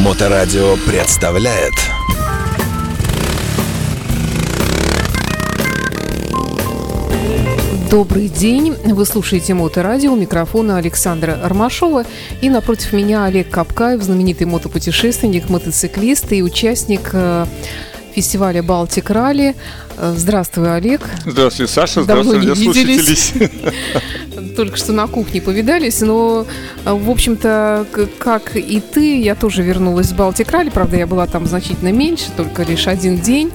Моторадио представляет Добрый день. Вы слушаете Моторадио. У микрофона Александра Армашова. И напротив меня Олег Капкаев, знаменитый мотопутешественник, мотоциклист и участник э, фестиваля «Балтик Ралли». Э, Здравствуй, Олег. Здравствуй, Саша. Давно Здравствуй, не виделись. Только что на кухне повидались, но, э, в общем-то, как и ты, я тоже вернулась с Балтик Ралли. Правда, я была там значительно меньше, только лишь один день.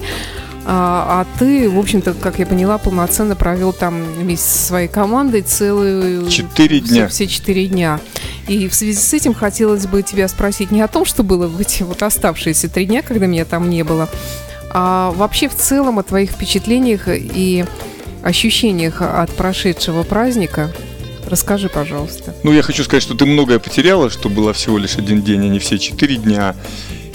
А, а ты, в общем-то, как я поняла, полноценно провел там вместе со своей командой целые... Четыре дня. Все четыре дня. И в связи с этим хотелось бы тебя спросить не о том, что было в эти вот оставшиеся три дня, когда меня там не было, а вообще в целом о твоих впечатлениях и ощущениях от прошедшего праздника. Расскажи, пожалуйста. Ну, я хочу сказать, что ты многое потеряла, что было всего лишь один день, а не все четыре дня.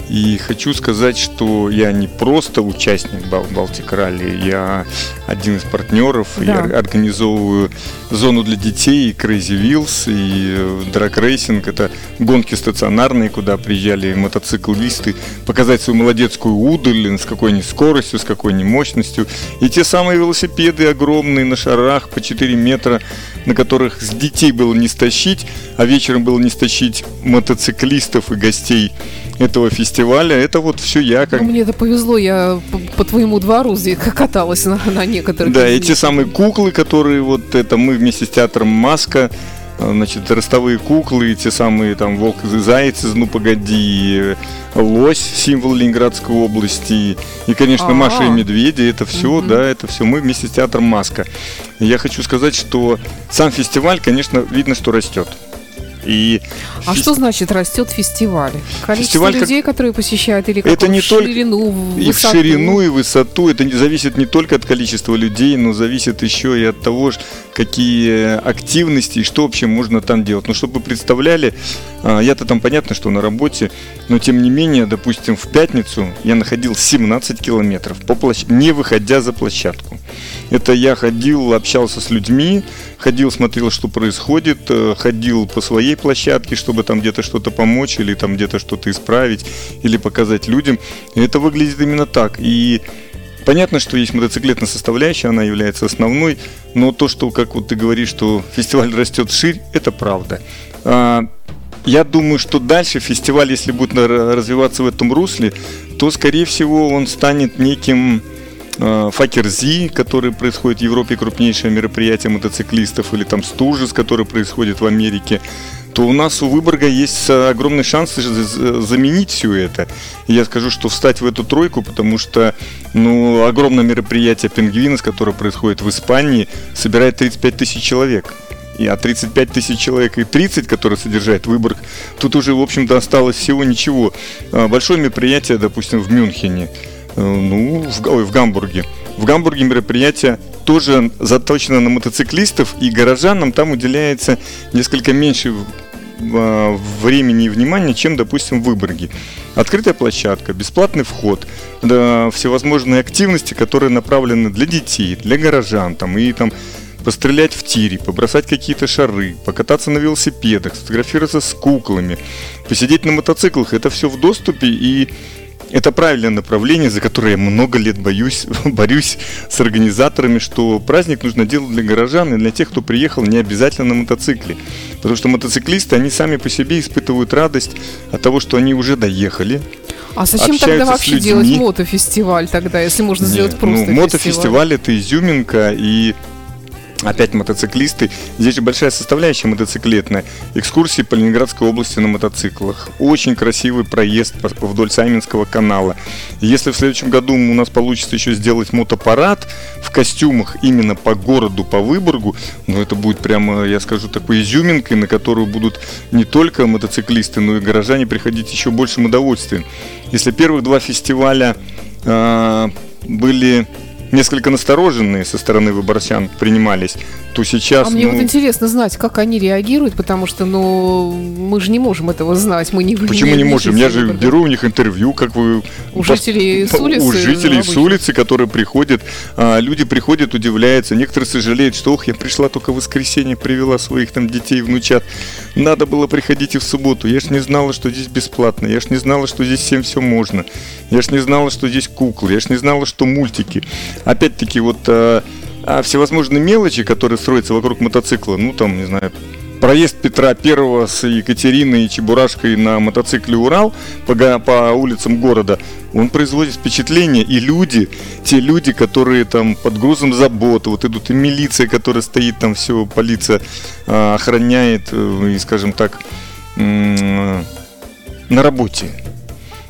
И хочу сказать, что я не просто участник Бал- Балтик Ралли, я один из партнеров. Да. Я ор- организовываю зону для детей, и Crazy Wheels, и э, Drag Racing. Это гонки стационарные, куда приезжали мотоциклисты показать свою молодецкую удаль, с какой они скоростью, с какой они мощностью. И те самые велосипеды огромные на шарах по 4 метра, на которых с детей было не стащить, а вечером было не стащить мотоциклистов и гостей этого фестиваля. Это вот все я как Ну, мне это повезло, я по, по твоему двору каталась на, на некоторых. Да, эти самые куклы, которые вот это мы вместе с театром Маска, э, значит, ростовые куклы, те самые там волк и заяц из Ну погоди, э, лось, символ Ленинградской области, и, конечно, А-а. Маша и Медведи, это все, Мгм. да, это все мы вместе с театром Маска. Я хочу сказать, что сам фестиваль, конечно, видно, что растет. И А что значит растет фестиваль? Количество Фестиваль как- людей, которые посещают, или как Это не в только- ширину, в И в высоту? ширину, и в высоту. Это не зависит не только от количества людей, но зависит еще и от того, какие активности и что вообще можно там делать. Ну, чтобы вы представляли, а, я-то там понятно, что на работе, но тем не менее, допустим, в пятницу я находил 17 километров, по площ- не выходя за площадку. Это я ходил, общался с людьми, ходил, смотрел, что происходит, э, ходил по своей площадке, чтобы там где-то что-то помочь или там где-то что-то исправить или показать людям. И это выглядит именно так. И понятно, что есть мотоциклетная составляющая, она является основной, но то, что, как вот ты говоришь, что фестиваль растет вширь, это правда. А, Я думаю, что дальше фестиваль, если будет развиваться в этом русле, то, скорее всего, он станет неким Факерзи, который происходит в Европе, крупнейшее мероприятие мотоциклистов, или там Стужис, который происходит в Америке, то у нас у Выборга есть э, огромный шанс за- за- заменить все это. Я скажу, что встать в эту тройку, потому что ну, огромное мероприятие Пингвинес, которое происходит в Испании, собирает 35 тысяч человек. И а 35 тысяч человек и 30, которые содержит Выборг, тут уже, в общем-то, осталось всего ничего. А, Большое мероприятие, допустим, в Мюнхене, э, ну, в, ой, в Гамбурге. В Гамбурге мероприятие тоже заточено на мотоциклистов, и горожанам там уделяется несколько меньше а, времени и внимания, чем, допустим, в Выборге. Открытая площадка, бесплатный вход, да, всевозможные активности, которые направлены для детей, для горожан, там, и там пострелять в тире, побросать какие-то шары, покататься на велосипедах, сфотографироваться с куклами, посидеть на мотоциклах, это все в доступе и это правильное направление, за которое я много лет боюсь, борюсь с организаторами, что праздник нужно делать для горожан и для тех, кто приехал не обязательно на мотоцикле. Потому что мотоциклисты, они сами по себе испытывают радость от того, что они уже доехали. А зачем тогда вообще делать мотофестиваль тогда, если можно сделать Не, просто ну, фестиваль? мотофестиваль это изюминка и опять мотоциклисты. Здесь же большая составляющая мотоциклетная. Экскурсии по Ленинградской области на мотоциклах. Очень красивый проезд вдоль Сайминского канала. Если в следующем году у нас получится еще сделать мотопарад в костюмах именно по городу, по Выборгу, ну это будет прямо, я скажу, такой изюминкой, на которую будут не только мотоциклисты, но и горожане приходить еще большим удовольствием. Если первых два фестиваля а, были несколько настороженные со стороны выборчан принимались, то сейчас... А мне ну, вот интересно знать, как они реагируют, потому что, ну, мы же не можем этого знать, мы не Почему не можем? Я же беру у них интервью, как вы... У жителей с улицы? У жителей обычно. с улицы, которые приходят, а, люди приходят, удивляются, некоторые сожалеют, что, ох, я пришла только в воскресенье, привела своих там детей, внучат. Надо было приходить и в субботу. Я ж не знала, что здесь бесплатно, я ж не знала, что здесь всем все можно. Я ж не знала, что здесь куклы, я ж не знала, что мультики. Опять-таки, вот а, а всевозможные мелочи, которые строятся вокруг мотоцикла, ну там, не знаю, проезд Петра Первого с Екатериной и Чебурашкой на мотоцикле Урал по, по улицам города, он производит впечатление, и люди, те люди, которые там под грузом заботы, вот идут и милиция, которая стоит там, все, полиция а, охраняет, э, и, скажем так, на работе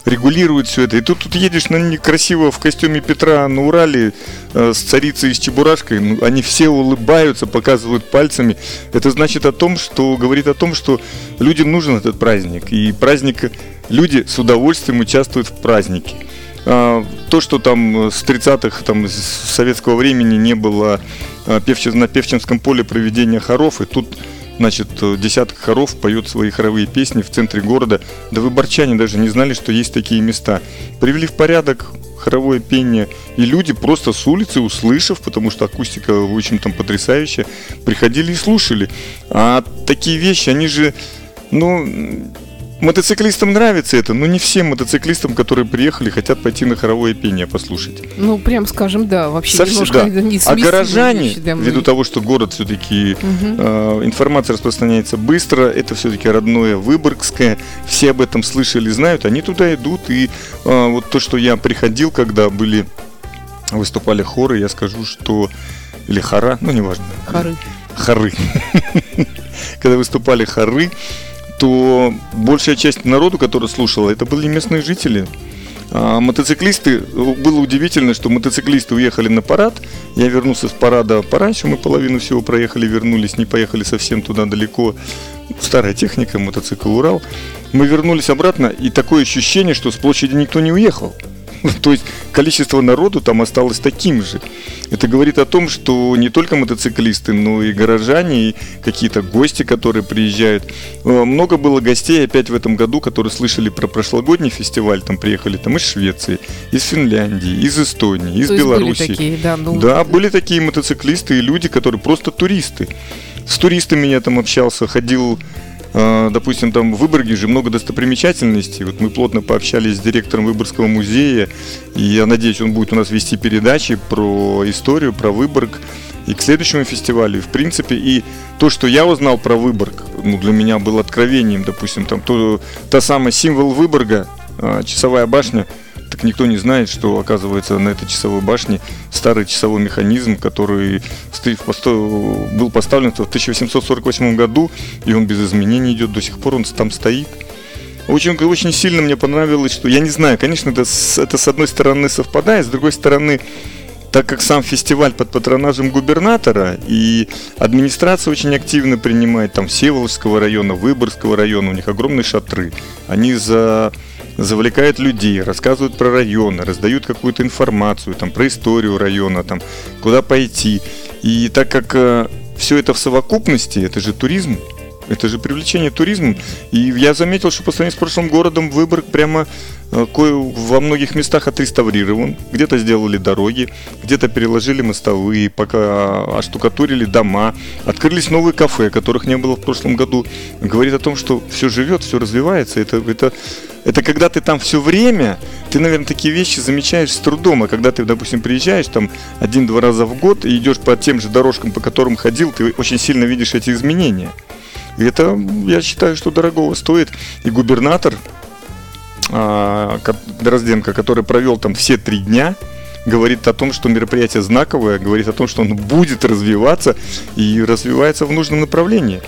регулирует все это. И тут, тут едешь на них красиво в костюме Петра на Урале э, с царицей и с Чебурашкой, ну, они все улыбаются, показывают пальцами. Это значит о том, что говорит о том, что людям нужен этот праздник. И праздник люди с удовольствием участвуют в празднике. А, то, что там с 30-х, там, с советского времени не было а, певче- на Певчинском поле проведения хоров, и тут значит, э, десяток хоров поет свои хоровые песни в центре города. Да выборчане даже не знали, что есть такие места. Привели в порядок хоровое пение, и люди просто с улицы, услышав, потому что акустика, в общем, там потрясающая, приходили и слушали. А такие вещи, они же, ну, мотоциклистам нравится это, но не всем мотоциклистам, которые приехали, хотят пойти на хоровое пение послушать. Ну, прям скажем, да, вообще Совсем, немножко да. не- А горожане, вещи ввиду того, что город все-таки Мгм. э, информация распространяется быстро, это все-таки родное Выборгское, все об этом слышали, знают, они туда идут. И э, вот то, что я приходил, когда были выступали хоры, я скажу, что или хора, ну неважно, Хоры. хоры. Когда выступали хоры, то большая часть народу, который слушала, это были местные жители. А мотоциклисты, было удивительно, что мотоциклисты уехали на парад. Я вернулся с парада пораньше, мы половину всего проехали, вернулись, не поехали совсем туда далеко. Старая техника, мотоцикл Урал. Мы вернулись обратно, и такое ощущение, что с площади никто не уехал. То есть количество народу там осталось таким же. Это говорит о том, что не только мотоциклисты, но и горожане, и какие-то гости, которые приезжают. Э, Много было гостей опять в этом году, которые слышали про прошлогодний фестиваль, там приехали там из Швеции, из Финляндии, из Эстонии, из То есть были Беларуси. такие, да, ну, Да, были такие мотоциклисты и люди, которые просто туристы. С туристами я там общался, ходил, допустим, там в Выборге же много достопримечательностей. Вот мы плотно пообщались с директором Выборгского музея, и я надеюсь, он будет у нас вести передачи про историю, про Выборг и к следующему фестивалю. В принципе, и то, что я узнал про Выборг, ну, для меня было откровением, допустим, там то, та самая символ Выборга, э, часовая башня, так никто не знает, что оказывается на этой часовой башне старый часовой механизм, который был поставлен в 1848 году, и он без изменений идет до сих пор, он там стоит. Очень, очень сильно мне понравилось, что я не знаю, конечно, это это с одной стороны совпадает, с другой стороны, так как сам фестиваль под патронажем губернатора и администрация очень активно принимает там Всеволожского района, Выборгского района, у них огромные шатры. Они за завлекают людей, рассказывают про районы, раздают какую-то информацию там про историю района, там куда пойти. И так как все это в совокупности, это же туризм, это же привлечение туризмом. И я заметил, что по сравнению с прошлым городом Выборг прямо э, во многих местах отреставрирован. Где-то сделали дороги, где-то переложили мостовые, пока оштукатурили дома. Открылись новые кафе, которых не было в прошлом году. Говорит о том, что все живет, все развивается. Это, это, это когда ты там все время, ты, наверное, такие вещи замечаешь с трудом. А когда ты, допустим, приезжаешь там один-два раза в год и идешь по тем же дорожкам, по которым ходил, ты очень сильно видишь эти изменения. И это, я считаю, что дорогого стоит. И губернатор а, Дрозденко, который провел там все три дня, говорит о том, что мероприятие знаковое, говорит о том, что оно будет развиваться и развивается в нужном направлении.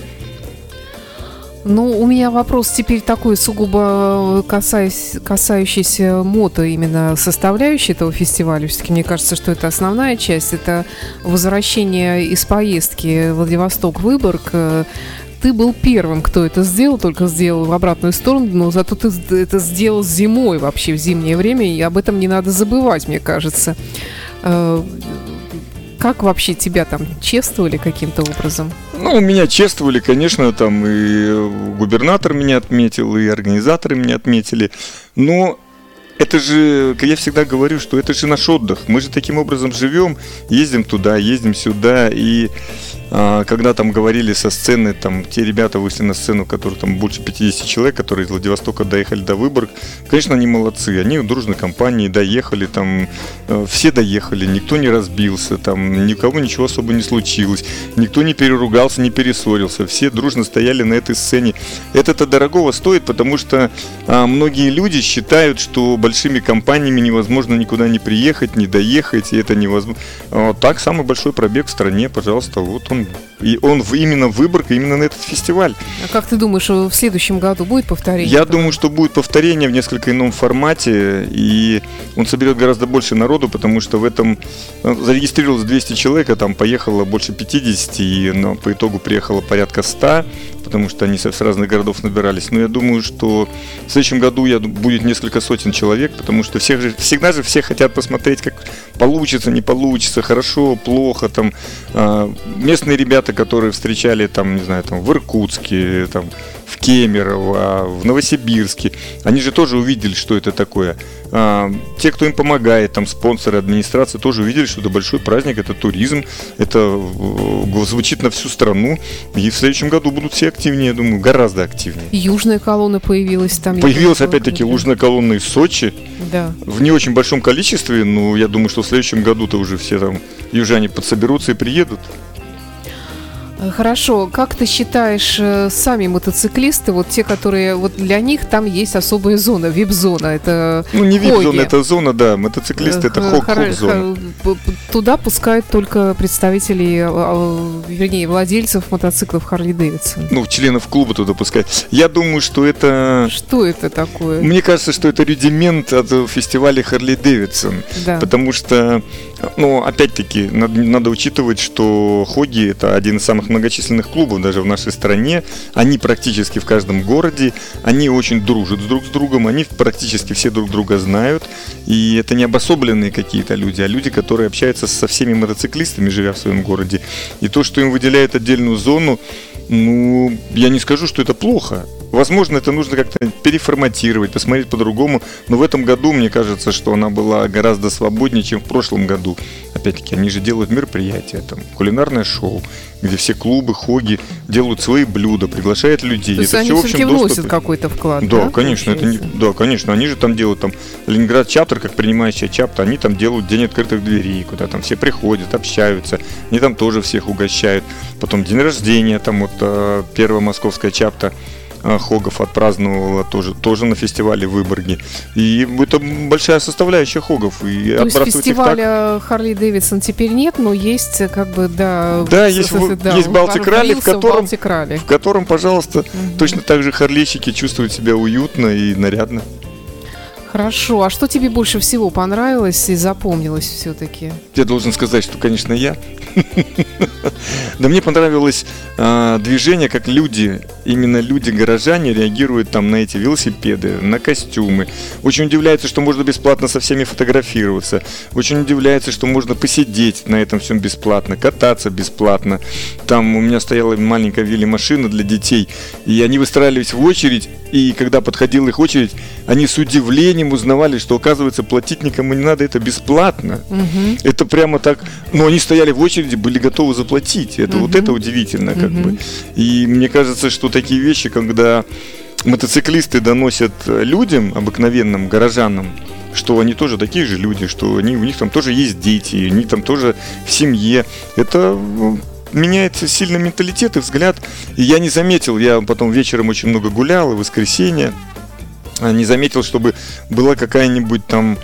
Ну, у меня вопрос теперь такой сугубо касаясь, касающийся мото именно составляющей этого фестиваля. Все-таки мне кажется, что это основная часть. Это возвращение из поездки Владивосток-Выборг. Ты был первым, кто это сделал, только сделал в обратную сторону, но зато ты это сделал зимой вообще, в зимнее время, и об этом не надо забывать, мне кажется. Э, как вообще тебя там чествовали каким-то образом? Ну, меня чествовали, конечно, там и губернатор меня отметил, и организаторы меня отметили. Но это же, я всегда говорю, что это же наш отдых. Мы же таким образом живем, ездим туда, ездим сюда. И когда там говорили со сцены, там те ребята вышли на сцену, которые там больше 50 человек, которые из Владивостока доехали до Выборг, конечно, они молодцы. Они в дружной компании доехали, там э, все доехали, никто не разбился, там никого ничего особо не случилось, никто не переругался, не перессорился. Все дружно стояли на этой сцене. Это-то дорогого стоит, потому что а, многие люди считают, что большими компаниями невозможно никуда не приехать, не доехать, и это невозможно. А, так, самый большой пробег в стране, пожалуйста, вот он и он в, именно выборка, именно на этот фестиваль. А как ты думаешь, в следующем году будет повторение? Я думаю, что будет повторение в несколько ином формате, и он соберет гораздо больше народу, потому что в этом э, зарегистрировалось 200 человек, а там поехало больше 50, и но по итогу приехало порядка 100 потому что они с разных городов набирались. Но я думаю, что в следующем году я, будет несколько сотен человек, потому что всех же, всегда же все хотят посмотреть, как получится, не получится, хорошо, плохо. Там, э, местные ребята, которые встречали там, не знаю, там, в Иркутске, там, в Кемерово, в Новосибирске, они же тоже увидели, что это такое. А, те, кто им помогает, там спонсоры, администрация, тоже увидели, что это большой праздник, это туризм, это э, звучит на всю страну. И в следующем году будут все активнее, я думаю, гораздо активнее. Южная колонна появилась там. Появилась опять-таки лужная колонна из Сочи. Да. В не очень большом количестве, но я думаю, что в следующем году-то уже все там южане подсоберутся и приедут. Э, хорошо, как ты считаешь, э, сами мотоциклисты, вот те, которые, вот для них там есть особая зона, вип-зона, это Ну, не вип-зона, это зона, да, мотоциклисты, это хок-зона. Туда пускают только представителей, а, вернее, владельцев мотоциклов Харли Дэвидсон. Ну, членов клуба туда пускают. Я думаю, что это... Что это такое? Мне кажется, что это рудимент от фестиваля Харли Дэвидсон. Да. Потому что, ну, опять-таки, надо, надо учитывать, что Хоги это один из самых многочисленных клубов даже в нашей стране. Они практически в каждом городе, они очень дружат друг с другом, они практически все друг друга знают. И это не обособленные какие-то люди, а люди, которые общаются со всеми мотоциклистами, живя в своем городе. И то, что им выделяет отдельную зону, ну, я не скажу, что это плохо. Возможно, это нужно как-то переформатировать, посмотреть по-другому. Но в этом году, мне кажется, что она была гораздо свободнее, чем в прошлом году. Опять-таки, они же делают мероприятия, там, кулинарное шоу, где все клубы, хоги делают свои блюда, приглашают людей. То есть это они все, вносят какой-то вклад, да? Да, конечно, это не, да, конечно. Они же там делают там Ленинград чаптер, как принимающая чапта, они там делают день открытых дверей, куда там все приходят, общаются, они там тоже всех угощают. Потом день рождения, там вот первая московская чапта а, Хогов отпраздновала тоже, тоже на фестивале в Выборге. И это большая составляющая Хогов. И То есть фестиваля Харли Дэвидсон теперь нет, но есть как бы, да... Да, есть, да, есть Балтик Ралли, в котором, в котором, пожалуйста, угу. точно так же харлейщики чувствуют себя уютно и нарядно. Хорошо. А что тебе больше всего понравилось и запомнилось все-таки? Я должен сказать, что, конечно, я. Да мне понравилось а, движение, как люди, именно люди-горожане реагируют там на эти велосипеды, на костюмы. Очень удивляется, что можно бесплатно со всеми фотографироваться. Очень удивляется, что можно посидеть на этом всем бесплатно, кататься бесплатно. Там у меня стояла маленькая вилли-машина для детей, и они выстраивались в очередь, и когда подходила их очередь, они с удивлением узнавали, что оказывается платить никому не надо, это бесплатно. Угу. Это прямо так. Но они стояли в очереди, были готовы заплатить. Это угу. вот это удивительно, как угу. бы. И мне кажется, что такие вещи, когда мотоциклисты доносят людям, обыкновенным горожанам, что они тоже такие же люди, что они, у них там тоже есть дети, они там тоже в семье. Это ну, меняется сильно менталитет и взгляд. И я не заметил, я потом вечером очень много гулял, и воскресенье, а, не заметил, чтобы была какая-нибудь там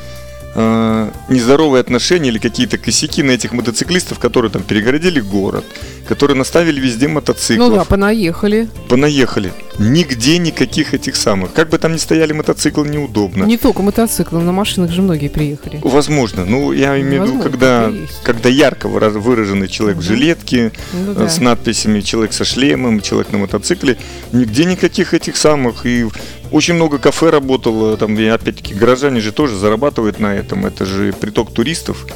э, нездоровые отношения или какие-то косяки на этих мотоциклистов, которые там перегородили город, которые наставили везде мотоциклы. Ну да, понаехали. Понаехали. Нигде никаких этих самых. Как бы там ни стояли мотоциклы, неудобно. Не только мотоциклы, на машинах же многие приехали. Возможно. Ну, я имею в виду, когда, когда ярко выраженный человек угу. в жилетке, ну, да. с надписями «Человек со шлемом», «Человек на мотоцикле». Нигде никаких этих самых. И очень много кафе работало, там, опять-таки горожане же тоже зарабатывают на этом, это же приток туристов.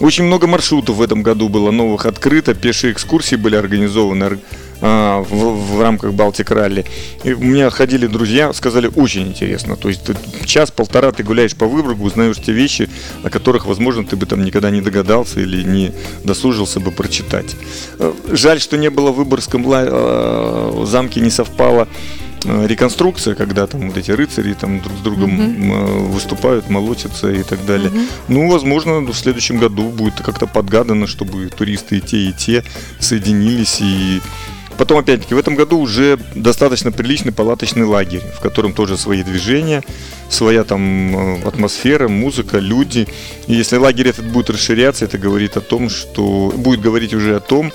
Очень много маршрутов в этом году было новых открыто, пешие экскурсии были организованы а, в, в рамках Балтик Ралли. И у меня ходили друзья, сказали, очень интересно. То есть час-полтора ты гуляешь по Выборгу, узнаешь те вещи, о которых, возможно, ты бы там никогда не догадался или не досужился бы прочитать. Э, жаль, что не было в Выборгском э, замке, не совпало реконструкция, когда там вот эти рыцари там друг с другом uh-huh. выступают, молотятся и так далее. Uh-huh. Ну, возможно, в следующем году будет как-то подгадано, чтобы туристы и те, и те соединились и Потом, опять-таки, в этом году уже достаточно приличный палаточный лагерь, в котором тоже свои движения, своя там э, атмосфера, музыка, люди. И если лагерь этот будет расширяться, это говорит о том, что будет говорить уже о том,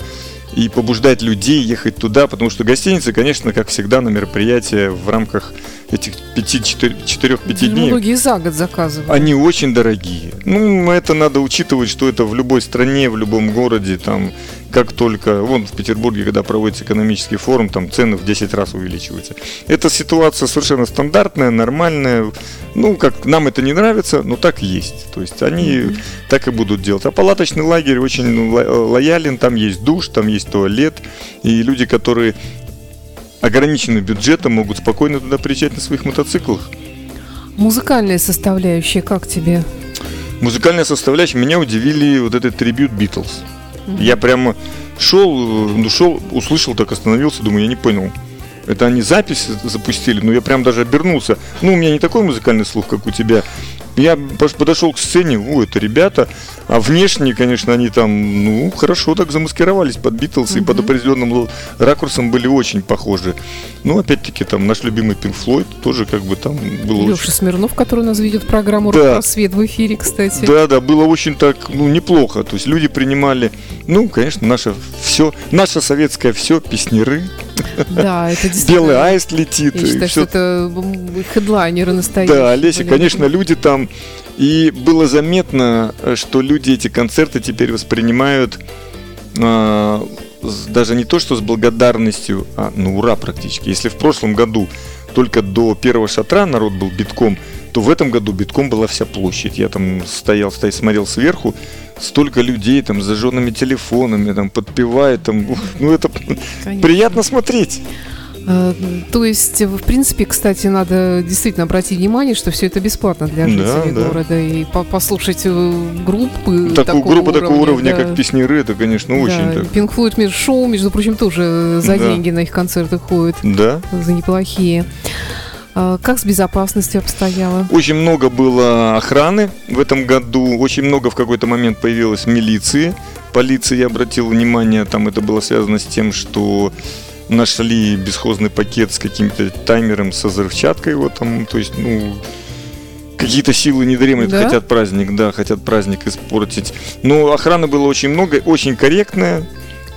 и побуждать людей ехать туда, потому что гостиницы, конечно, как всегда, на мероприятие в рамках этих 4-5 дней. Многие за год заказывают. Они очень дорогие. Ну, это надо учитывать, что это в любой стране, в любом городе, там, как только, вон в Петербурге, когда проводится экономический форум, там цены в 10 раз увеличиваются. Эта ситуация совершенно стандартная, нормальная. Ну, как нам это не нравится, но так есть. То есть они mm-hmm. так и будут делать. А палаточный лагерь очень лоялен, там есть душ, там есть туалет. И люди, которые ограничены бюджетом, могут спокойно туда приезжать на своих мотоциклах. Музыкальная составляющая как тебе? Музыкальная составляющая меня удивили вот этот трибют Битлз. Mm-hmm. Я прямо шел, ну, шел, услышал, так остановился, думаю, я не понял. Это они запись запустили, но я прям даже обернулся. Ну, у меня не такой музыкальный слух, как у тебя. Я подошел к сцене, о, это ребята, а внешне, конечно, они там, ну, хорошо так замаскировались под Битлз и под определенным ракурсом были очень похожи. Ну, опять-таки, там наш любимый Пинк Флойд тоже как бы там было Леша очень... Смирнов, который у нас ведет программу да. «Просвет» в эфире, кстати. Да, да, было очень так, ну, неплохо. То есть люди принимали, ну, конечно, наше все, наше советское все, песнеры, да, это действительно... Белый аист летит. Я считаю, все... что это хедлайнеры настоящие. Да, Олеся, конечно, люди там... И было заметно, что люди эти концерты теперь воспринимают а, даже не то, что с благодарностью, а ну ура практически. Если в прошлом году только до первого шатра народ был битком, то в этом году битком была вся площадь. Я там стоял, стоял смотрел сверху, столько людей там с зажженными телефонами, там подпевает, там, ну это Конечно. приятно смотреть. Э, то есть, в принципе, кстати, надо действительно обратить внимание, что все это бесплатно для жителей да, города. Да. И по послушать э, группы Такую, группа уровня, такого уровня, да. как песнеры, это, конечно, да. очень так. Pink Floyd шоу, между прочим, тоже за да. деньги на их концерты ходят. Да. За неплохие. А, как с безопасностью обстояло? Очень много было охраны в этом году, очень много в какой-то момент появилось милиции, полиции, я обратил внимание, там это было связано с тем, что нашли бесхозный пакет с каким-то таймером со взрывчаткой, вот там, то есть, ну, какие-то силы не дремлют, да? хотят праздник, да, хотят праздник испортить. Но охраны было очень много, очень корректная,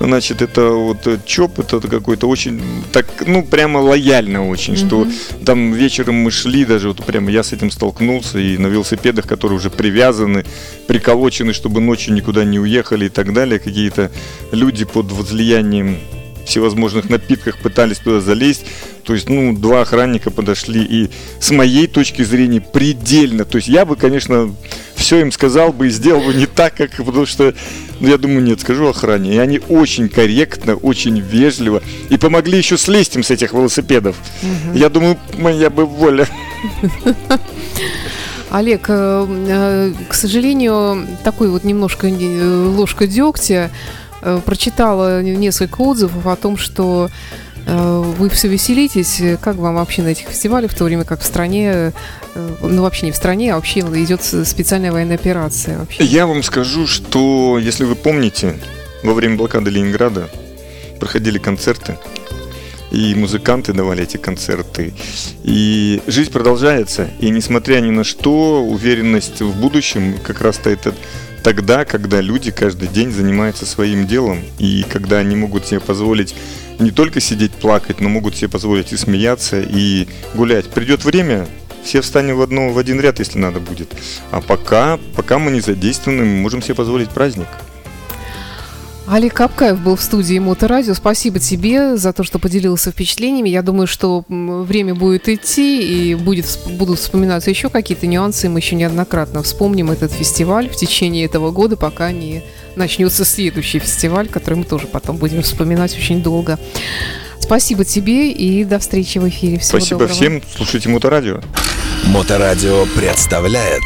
значит, это вот э, ЧОП, это какой-то очень, так, ну, прямо лояльно очень, mm-hmm. что там вечером мы шли, даже вот прямо я с этим столкнулся, и на велосипедах, которые уже привязаны, приколочены, чтобы ночью никуда не уехали и так далее, какие-то люди под возлиянием всевозможных напитках пытались туда залезть. То есть, ну, два охранника подошли и с моей точки зрения предельно. То есть я бы, конечно, все им сказал бы и сделал бы не так, как, потому что, ну, я думаю, нет, скажу охране. И они очень корректно, очень вежливо и помогли еще слезть им с этих велосипедов. Угу. Я думаю, моя бы воля. Олег, э, э, к сожалению, такой вот немножко э, ложка дегтя прочитала несколько отзывов о том, что вы все веселитесь. Как вам вообще на этих фестивалях, в то время как в стране Э, ну вообще не в стране, а вообще идет специальная военная операция. Вообще. Я вам скажу, что если вы помните, во время блокады Ленинграда проходили концерты, и музыканты давали эти концерты. И жизнь продолжается, и несмотря ни на что, уверенность в будущем как раз-то это тогда, когда люди каждый день занимаются своим делом, и когда они могут себе позволить не только сидеть плакать, но могут себе позволить и смеяться, и гулять. Придет время, все встанем в, одну, в один ряд, если надо будет. А пока, пока мы не задействованы, мы можем себе позволить праздник. Алик Капкаев был в студии Моторадио. Спасибо тебе за то, что поделился впечатлениями. Я думаю, что время будет идти и будет, будут вспоминаться еще какие-то нюансы. Мы еще неоднократно вспомним этот фестиваль в течение этого года, пока не начнется следующий фестиваль, который мы тоже потом будем вспоминать очень долго. Спасибо тебе и до встречи в эфире. Всего Спасибо доброго. всем. Слушайте Моторадио. Моторадио представляет